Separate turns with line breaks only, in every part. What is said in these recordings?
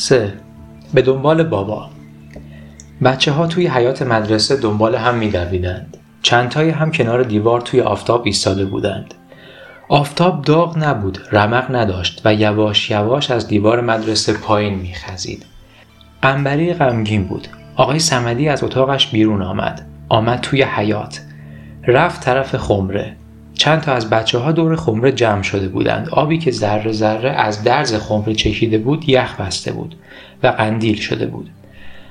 3. به دنبال بابا بچه ها توی حیات مدرسه دنبال هم میدویدند. چندتایی هم کنار دیوار توی آفتاب ایستاده بودند. آفتاب داغ نبود، رمق نداشت و یواش یواش از دیوار مدرسه پایین میخزید. قنبری غمگین بود. آقای سمدی از اتاقش بیرون آمد. آمد توی حیات. رفت طرف خمره. چند تا از بچه ها دور خمره جمع شده بودند. آبی که ذره ذره از درز خمره چکیده بود یخ بسته بود و قندیل شده بود.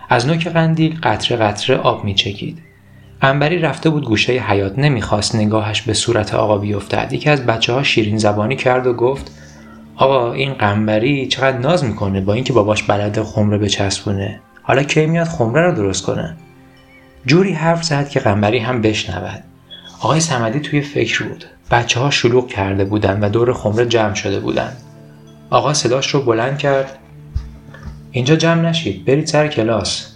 از نوک قندیل قطره قطره آب می چکید. انبری رفته بود گوشه حیات نمی‌خواست نگاهش به صورت آقا بیفتد یکی از بچه ها شیرین زبانی کرد و گفت آقا این قنبری چقدر ناز می‌کنه با اینکه باباش بلد خمره بچسبونه حالا کی میاد خمره رو درست کنه جوری حرف زد که قنبری هم بشنود آقای سمدی توی فکر بود. بچه ها شلوغ کرده بودند و دور خمره جمع شده بودند آقا صداش رو بلند کرد. اینجا جمع نشید. برید سر کلاس.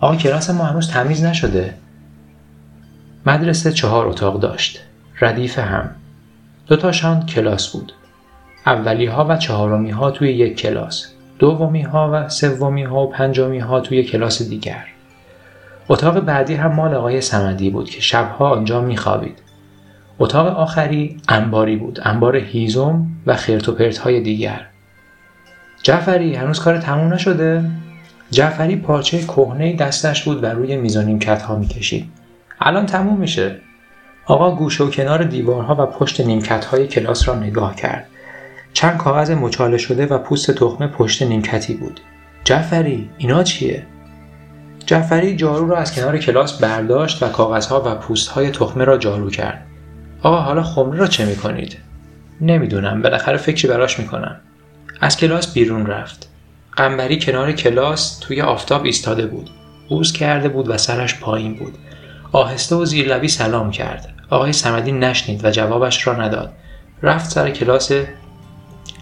آقا کلاس ما هنوز تمیز نشده. مدرسه چهار اتاق داشت. ردیف هم. دوتاشان کلاس بود. اولی ها و چهارمی ها توی یک کلاس. دومی ها و سومی ها و پنجمی ها توی کلاس دیگر. اتاق بعدی هم مال آقای سمدی بود که شبها آنجا میخوابید. اتاق آخری انباری بود انبار هیزم و خرت و های دیگر. جعفری هنوز کار تموم نشده. جعفری پارچه کهنه دستش بود و روی میزانیم کت ها می‌کشید. الان تموم میشه. آقا گوشه و کنار دیوارها و پشت نیمکت های کلاس را نگاه کرد. چند کاغذ مچاله شده و پوست تخمه پشت نیمکتی بود. جعفری اینا چیه؟ جعفری جارو را از کنار کلاس برداشت و کاغذها و پوستهای تخمه را جارو کرد. آقا حالا خمره را چه می‌کنید؟ نمی‌دونم بالاخره فکری براش می‌کنم. از کلاس بیرون رفت. قنبری کنار کلاس توی آفتاب ایستاده بود. بوز کرده بود و سرش پایین بود. آهسته و زیر سلام کرد. آقای سمدی نشنید و جوابش را نداد. رفت سر کلاس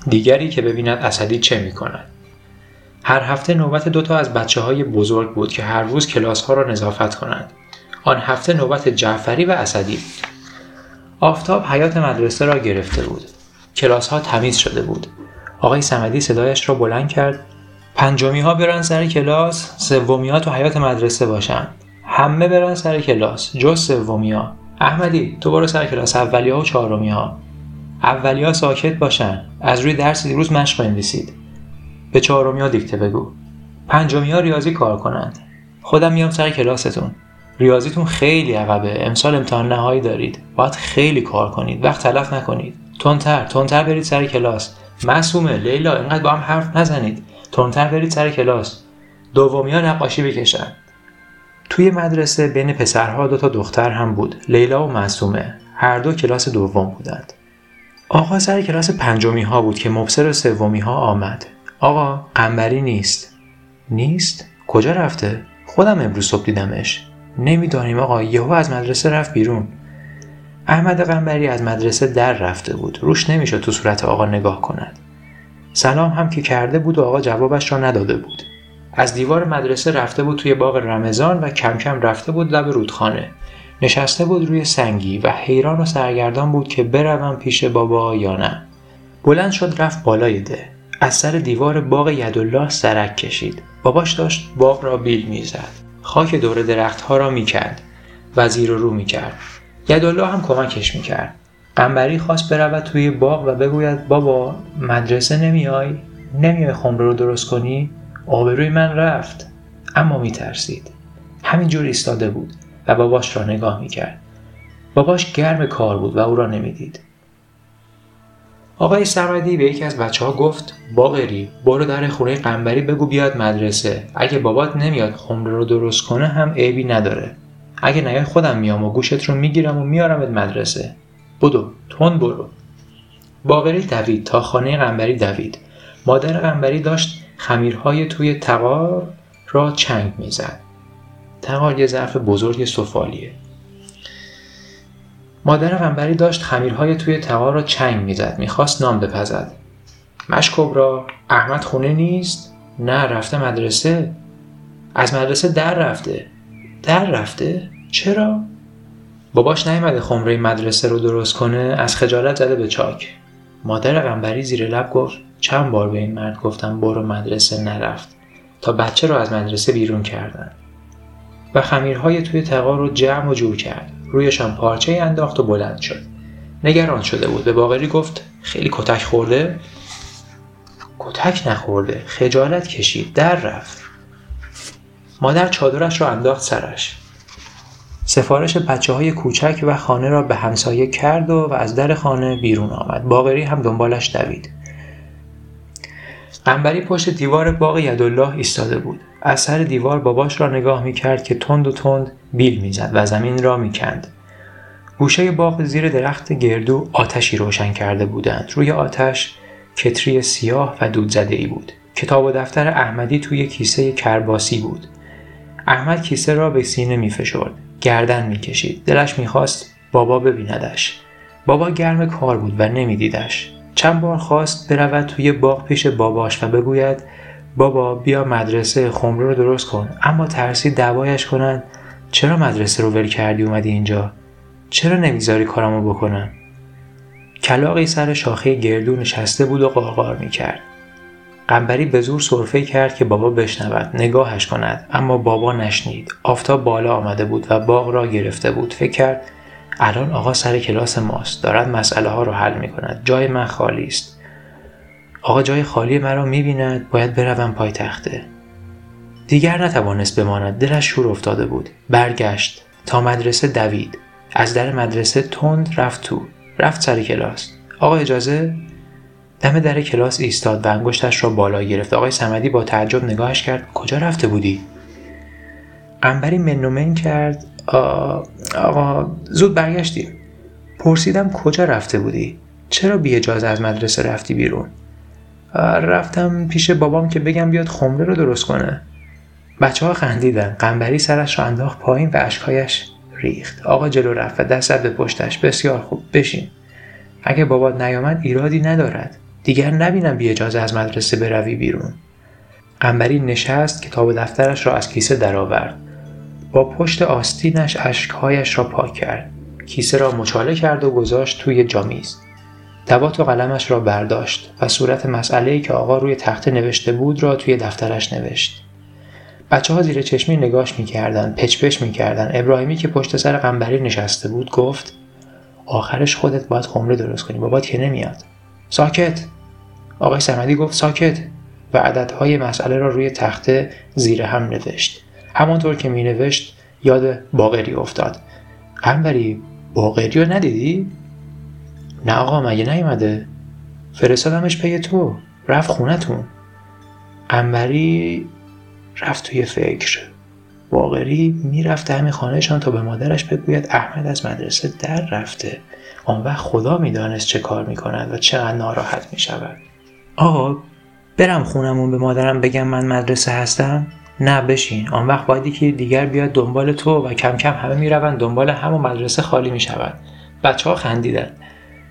دیگری که ببیند اسدی چه می‌کند. هر هفته نوبت دو تا از بچه های بزرگ بود که هر روز کلاس ها را نظافت کنند. آن هفته نوبت جعفری و اسدی بود. آفتاب حیات مدرسه را گرفته بود. کلاس ها تمیز شده بود. آقای سمدی صدایش را بلند کرد. پنجمی ها برن سر کلاس، سومی ها تو حیات مدرسه باشن. همه برن سر کلاس، جز سومی ها. احمدی تو برو سر کلاس اولی ها و چهارمی ها. اولی ها ساکت باشن. از روی درس دیروز مشق بنویسید. به چهارمیا دیکته بگو. پنجمیا ریاضی کار کنند. خودم میام سر کلاستون. ریاضیتون خیلی عقبه. امسال امتحان نهایی دارید. باید خیلی کار کنید. وقت تلف نکنید. تندتر تندتر برید سر کلاس. معصومه. لیلا اینقدر با هم حرف نزنید. تندتر برید سر کلاس. دومیا نقاشی بکشن. توی مدرسه بین پسرها دو تا دختر هم بود. لیلا و معصومه. هر دو کلاس دوم بودند. آقا سر کلاس پنجمی ها بود که مبصر سومی ها آمد. آقا قنبری نیست. نیست؟ کجا رفته؟ خودم امروز صبح دیدمش. نمی‌دانیم آقا یهو از مدرسه رفت بیرون. احمد قنبری از مدرسه در رفته بود. روش نمی‌شد تو صورت آقا نگاه کند. سلام هم که کرده بود و آقا جوابش را نداده بود. از دیوار مدرسه رفته بود توی باغ رمضان و کم کم رفته بود لب رودخانه. نشسته بود روی سنگی و حیران و سرگردان بود که بروم پیش بابا یا نه. بلند شد رفت بالای ده. از سر دیوار باغ یدالله سرک کشید. باباش داشت باغ را بیل می‌زد. خاک دور درختها را می‌کند وزیر رو می‌کرد. یدالله هم کمکش می‌کرد. قنبری خواست برود توی باغ و بگوید بابا مدرسه نمیای نمیای خمره رو درست کنی؟ آبروی من رفت. اما میترسید. همینجور ایستاده بود و باباش را نگاه می‌کرد. باباش گرم کار بود و او را نمی‌دید. آقای سمدی به یکی از بچه ها گفت باقری برو در خونه قنبری بگو بیاد مدرسه. اگه بابات نمیاد خمره رو درست کنه هم عیبی نداره. اگه نیای خودم میام و گوشت رو می‌گیرم و میارمت مدرسه. بدو تون برو. باقری دوید تا خانه قنبری دوید. مادر قنبری داشت خمیرهای توی تقار را چنگ می‌زد. تقار یه ظرف بزرگ سفالیه. مادر قنبری داشت خمیرهای توی تقار را چنگ می‌زد می‌خواست نام بپزد. مشکبرا احمد خونه نیست نه رفته مدرسه. از مدرسه در رفته. در رفته؟ چرا؟ باباش نیومده خمره مدرسه رو درست کنه از خجالت زده به چاک. مادر قنبری زیر لب گفت چند بار به این مرد گفتم برو مدرسه نرفت. تا بچه رو از مدرسه بیرون کردن. و خمیرهای توی تقا رو جمع و جور کرد. رویشان پارچه انداخت و بلند شد. نگران شده بود. به باقری گفت خیلی کتک خورده؟ کتک نخورده. خجالت کشید. در رفت. مادر چادرش را انداخت سرش. سفارش بچه های کوچک و خانه را به همسایه کرد و, از در خانه بیرون آمد. باغری هم دنبالش دوید. قنبری پشت دیوار باغ یدالله ایستاده بود. از سر دیوار باباش را نگاه می کرد که تند و تند بیل می‌زد و زمین را می‌کند. گوشه باغ زیر درخت گردو آتشی روشن کرده بودند. روی آتش کتری سیاه و دود زده ای بود. کتاب و دفتر احمدی توی کیسه کرباسی بود. احمد کیسه را به سینه می فشرد گردن می کشید دلش می‌خواست بابا ببیندش. بابا گرم کار بود و نمیدیدش. چند بار خواست برود توی باغ پیش باباش و بگوید بابا بیا مدرسه خمره رو درست کن اما ترسید دعوایش کنند چرا مدرسه رو ول کردی اومدی اینجا؟ چرا نمی‌ذاری کارمو بکنم؟ کلاقی سر شاخه گردو نشسته بود و قارقار می‌کرد. قنبری به زور صرفه کرد که بابا بشنود نگاهش کند اما بابا نشنید. آفتاب بالا آمده بود و باغ را گرفته بود. فکر کرد الان آقا سر کلاس ماست. دارد مسئله ها رو حل می کند جای من خالی است. آقا جای خالی مرا می بیند باید بروم پای تخته دیگر نتوانست بماند. دلش شور افتاده بود. برگشت تا مدرسه دوید. از در مدرسه تند رفت تو. رفت سر کلاس. آقا اجازه؟ دم در کلاس ایستاد و انگشتش را بالا گرفت. آقای سمدی با تعجب نگاهش کرد. کجا رفته بودی؟ قنبری منومن کرد. آقا زود برگشتیم پرسیدم کجا رفته بودی؟ چرا بی اجازه از مدرسه رفتی بیرون؟ رفتم پیش بابام که بگم بیاد خمره رو درست کنه. بچه ها خندیدن. قنبری سرش را انداخت پایین و اشکایش ریخت. آقا جلو رفت و دست به پشتش. بسیار خوب. بشین. اگه بابات نیامد ایرادی ندارد. دیگر نبینم بی اجازه از مدرسه بروی بیرون. قنبری نشست کتاب دفترش را از کیسه درآورد. با پشت آستینش اشکهایش را پاک کرد. کیسه را مچاله کرد و گذاشت توی جامیز. دوات و قلمش را برداشت و صورت مسئله که آقا روی تخته نوشته بود را توی دفترش نوشت. بچه ها زیر چشمی نگاش می‌کردن پچ پچ می‌کردن. ابراهیمی که پشت سر قنبری نشسته بود گفت آخرش خودت باید خمره درست کنی. بابات که نمیاد. ساکت. آقای سمدی گفت ساکت. و عددهای مسئله را روی تخته زیر هم نوشت. همانطور که می نوشت یاد باقری افتاد. قنبری باقری رو ندیدی؟ نه آقا مگه نیومده؟ فرستادمش پی تو رفت خونتون. قنبری رفت توی فکر. باقری می‌رفت همین خانهشان تا به مادرش بگوید احمد از مدرسه در رفته. آن وقت خدا می‌دانست چه کار می‌کند و چقدر ناراحت می‌شود. آقا برم خونمون به مادرم بگم من مدرسه هستم. نه بشین. آن وقت باید که دیگر بیاد دنبال تو و کم کم همه می‌روند دنبال همون مدرسه خالی می‌شود. بچه ها خندیدند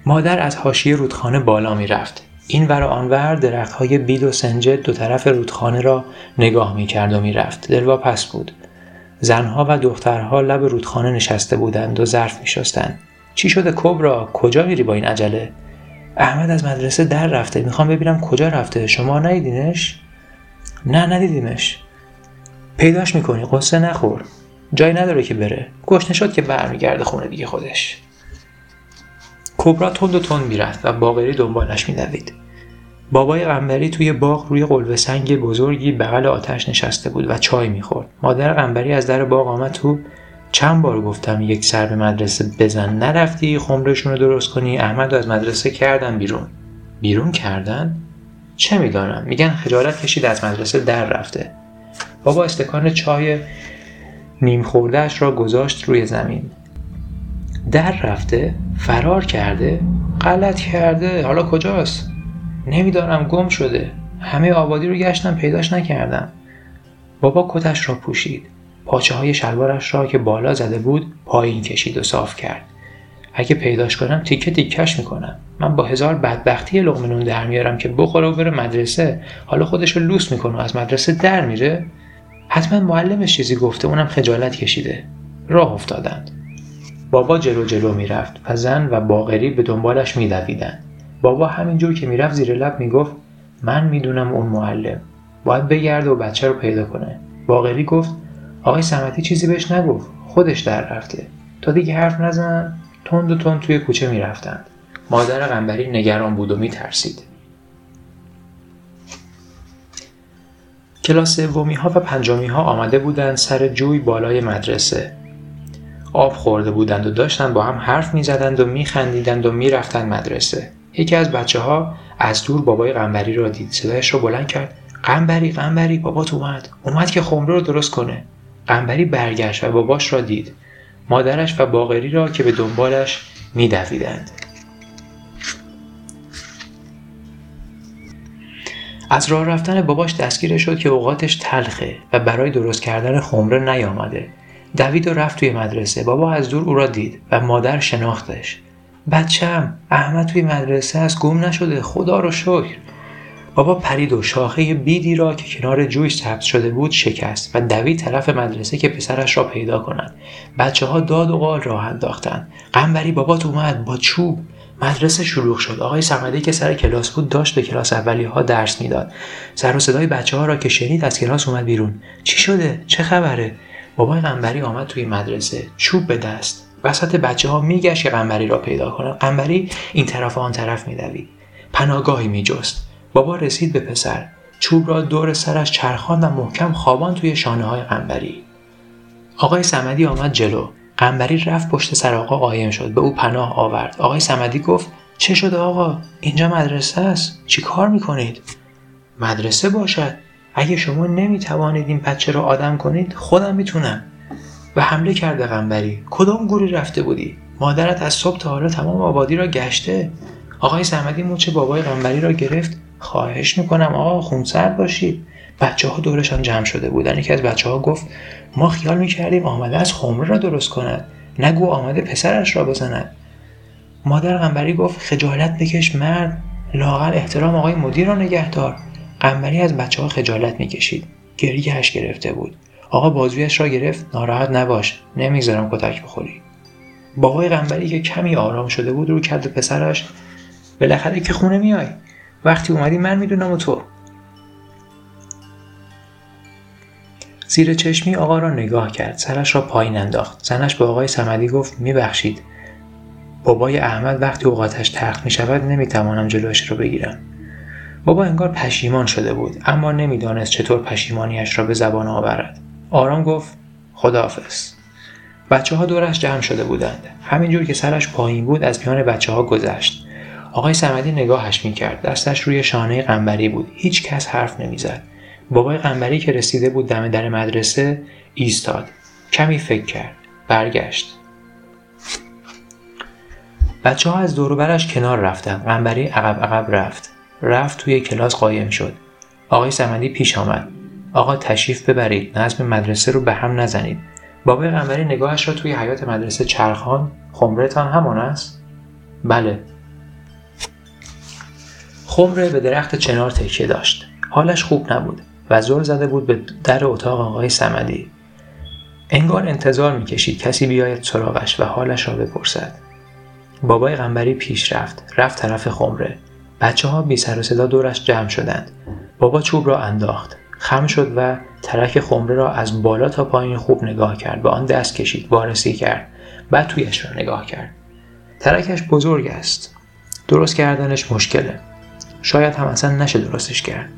مادر از حاشیه رودخانه بالا می‌رفت. این ور آنور درخت های بیل و سنجد دو طرف رودخانه را نگاه می‌کرد و می‌رفت. دلوا پس بود. زنها و دخترها لب رودخانه نشسته بودند و ظرف میشستند. چی شده کبرا؟ کجا میری با این عجله؟ احمد از مدرسه در رفته. می‌خوام ببینم کجا رفته. شما ندیدینش؟ نه ندیدیمش. پیداش می‌کنی قصه نخور. جایی نداره که بره. گشنه شد که برمیگرده خونه دیگه خودش. کبرا تند و تند می‌رفت و باقری دنبالش میدوید. بابای قنبری توی باغ روی قلوه سنگ بزرگی بغل آتش نشسته بود و چای می‌خورد. مادر قنبری از در باغ آمد تو چند بار گفتم یک سر به مدرسه بزن. نرفتی خمرشون رو درست کنی؟ احمد رو از مدرسه کردن بیرون. بیرون کردن؟ چه می‌دانم؟ میگن خجالت کشید از مدرسه در رفته. بابا استکان چای نیم خوردهش را گذاشت روی زمین. در رفته فرار کرده غلط کرده حالا کجاست؟ نمی‌دانم گم شده. همه آبادی رو گشتم پیداش نکردم. بابا کتش را پوشید. پاچه های شلوارش را که بالا زده بود پایین کشید و صاف کرد. اگه پیداش کنم تیکه تیکش می‌کنم. من با هزار بدبختی لغمنون در میارم که بخوره و بره مدرسه. حالا خودش رو لوس می‌کنه از مدرسه در میره. حتما معلمش چیزی گفته اونم خجالت کشیده. راه افتادند. بابا جلو جلو می‌رفت. و زن و باغری به دنبالش میدویدند بابا همینجور که می‌رفت زیر لب می‌گفت من می‌دونم اون معلم. باید بگرده و بچه رو پیدا کنه. باقری گفت آقای سمتی چیزی بهش نگفت. خودش در رفته. تا دیگه حرف نزن. تند و تند توی کوچه می‌رفتند. مادر قنبری نگران بود و میترسید. کلاس سومی ها و پنجمی ها آمده بودند سر جوی بالای مدرسه. آب خورده بودند و داشتند با هم حرف می زدند و می خندیدند و می رفتند مدرسه. یکی از بچه ها از دور بابای قنبری را دید. صدایش را بلند کرد. قنبری قنبری بابات اومد. اومد که خمره رو درست کنه. قنبری برگشت و باباش را دید. مادرش و باغری را که به دنبالش میدویدند. از راه رفتن باباش دستگیر شد که اوقاتش تلخه و برای درست کردن خمره نیامده. دوید و رفت توی مدرسه. بابا از دور او را دید و مادر شناختش. بچم احمد توی مدرسه از گم نشده. خدا رو شکر. بابا پرید و شاخه بیدی را که کنار جوی سبز شده بود شکست و دوید طرف مدرسه که پسرش را پیدا کند. بچه ها داد و قال راه انداختند. قنبری بابات اومد با چوب. مدرسه شروع شد. آقای سمدی که سر کلاس بود داشت به کلاس اولی ها درس می‌داد. سر و صدای بچه ها را که شنید از کلاس اومد بیرون. چی شده؟ چه خبره؟ بابای قنبری آمد توی مدرسه. چوب به دست. وسط بچه ها میگشت که قنبری را پیدا کنند قنبری این طرف و آن طرف میدوید. پناهگاهی میجست. بابا رسید به پسر. چوب را دور سرش چرخان و محکم خوابان توی شانه های قنبری آقای سمدی آمد جلو. قنبری رفت پشت سر آقا قایم شد. به او پناه آورد. آقای سمدی گفت چه شده آقا؟ اینجا مدرسه است. چی کار می‌کنید؟ مدرسه باشد. اگه شما نمی‌توانید این بچه را آدم کنید خودم می‌تونم. و حمله کرده قنبری. کدام گوری رفته بودی؟ مادرت از صبح تا حالا تمام آبادی را گشته. آقای سمدی موچه بابای قنبری را گرفت. خواهش می‌کنم آقا خونسرد باشید. بچه ها دورشان جمع شده بودن. یکی از بچه ها گفت ما خیال می‌کردیم آمده از خمره را درست کند. نگو آمده پسرش را بزند. مادر قنبری گفت خجالت بکش مرد. لاغر احترام آقای مدیر را نگهدار. قنبری از بچه ها خجالت می‌کشید. گریهش گرفته بود. آقا بازویش را گرفت. ناراحت نباش. نمی‌گذارم کتک بخوری. بابای قنبری که کمی آرام شده بود رو کرد پسرش بالاخره که خونه میای. وقتی اومدی من می‌دونم و تو. زیر چشمی آقا را نگاه کرد. سرش را پایین انداخت. زنش به آقای سمدی گفت میبخشید. بابای احمد وقتی اوقاتش تخت می شود نمی‌توانم جلوش را بگیرم. بابا انگار پشیمان شده بود اما نمی‌دانست چطور پشیمانیش را به زبان آورد. آرام گفت خداحافظ. بچه ها دورش جمع شده بودند. همینجور که سرش پایین بود از میان بچه ها گذشت. آقای سمدی نگاهش می‌کرد. دستش روی شانه قنبری بود. هیچ کس حرف نمی‌زد. بابای قنبری که رسیده بود دم در مدرسه ایستاد. کمی فکر کرد. برگشت. بچه ها از دوروبرش کنار رفتن. قنبری عقب عقب رفت. رفت توی کلاس قایم شد. آقای سمدی پیش آمد. آقا تشریف ببرید. نظم مدرسه رو به هم نزنید. بابای قنبری نگاهش را توی حیات مدرسه چرخان خمرتان همان است؟ بله. خمره به درخت چنار تکیه داشت. حالش خوب نبود. و زور زده بود به در اتاق آقای سمدی انگار انتظار می‌کشید کسی بیاید سراغش و حالش را بپرسد. بابای غنبری پیش رفت رفت طرف خمره. بچه ها بی سر و صدا دورش جمع شدند. بابا چوب را انداخت خم شد و ترک خمره را از بالا تا پایین خوب نگاه کرد به آن دست کشید وارسی کرد بعد تویش را نگاه کرد. ترکش بزرگ است. درست کردنش مشکله. شاید هم اصلا نشه درستش کرد.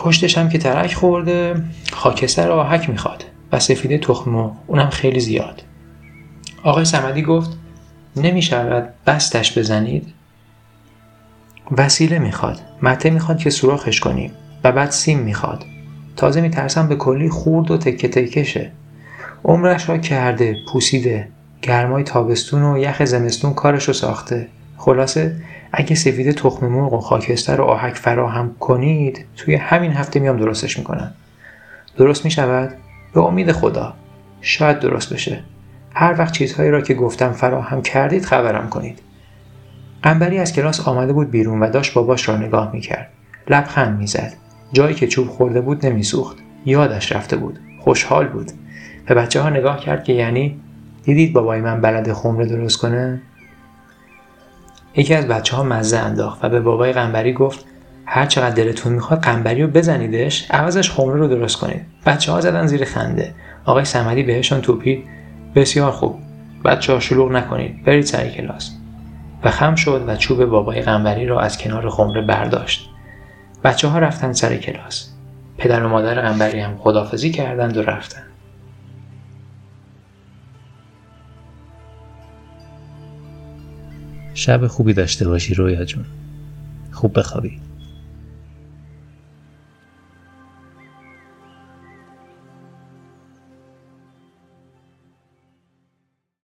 پشتش هم که ترک خورده خاکستر آهک می‌خواد و سفیده تخمو اونم خیلی زیاد. آقای سمدی گفت نمی‌شود بستش بزنید؟ وسیله می‌خواد. مته می‌خواد که سوراخش کنیم. و بعد سیم می‌خواد. تازه میترسم به کلی خورد و تکه تکشه. عمرش را کرده پوسیده. گرمای تابستون و یخ زمستون کارش رو ساخته. خلاصه اگه سفید تخم مرغ و خاکستر و آهک فراهم کنید توی همین هفته میام درستش می‌کنم. درست می‌شود؟ به امید خدا. شاید درست بشه. هر وقت چیزهایی را که گفتم فراهم کردید خبرم کنید. قنبری از کلاس آمده بود بیرون و داشت باباش را نگاه می‌کرد. لبخند می‌زد. جایی که چوب خورده بود نمیسوخت. یادش رفته بود. خوشحال بود. به بچه ها نگاه کرد که یعنی دیدید بابای من بلد خمره درست کنه؟ یکی از بچه ها مزه انداخت و به بابای قنبری گفت هر چقدر دلتون می‌خواد قنبری رو بزنیدش عوضش خمره رو درست کنید. بچه ها زدن زیر خنده. آقای سمدی بهشون توپید بسیار خوب. بچه ها شلوغ نکنید. برید سر کلاس. و خم شد و چوب بابای قنبری را از کنار خمره برداشت. بچه ها رفتن سر کلاس. پدر و مادر قنبری هم خدافزی کردند و رفتن.
شب خوبی داشته باشی رویا جون. خوب بخوابی.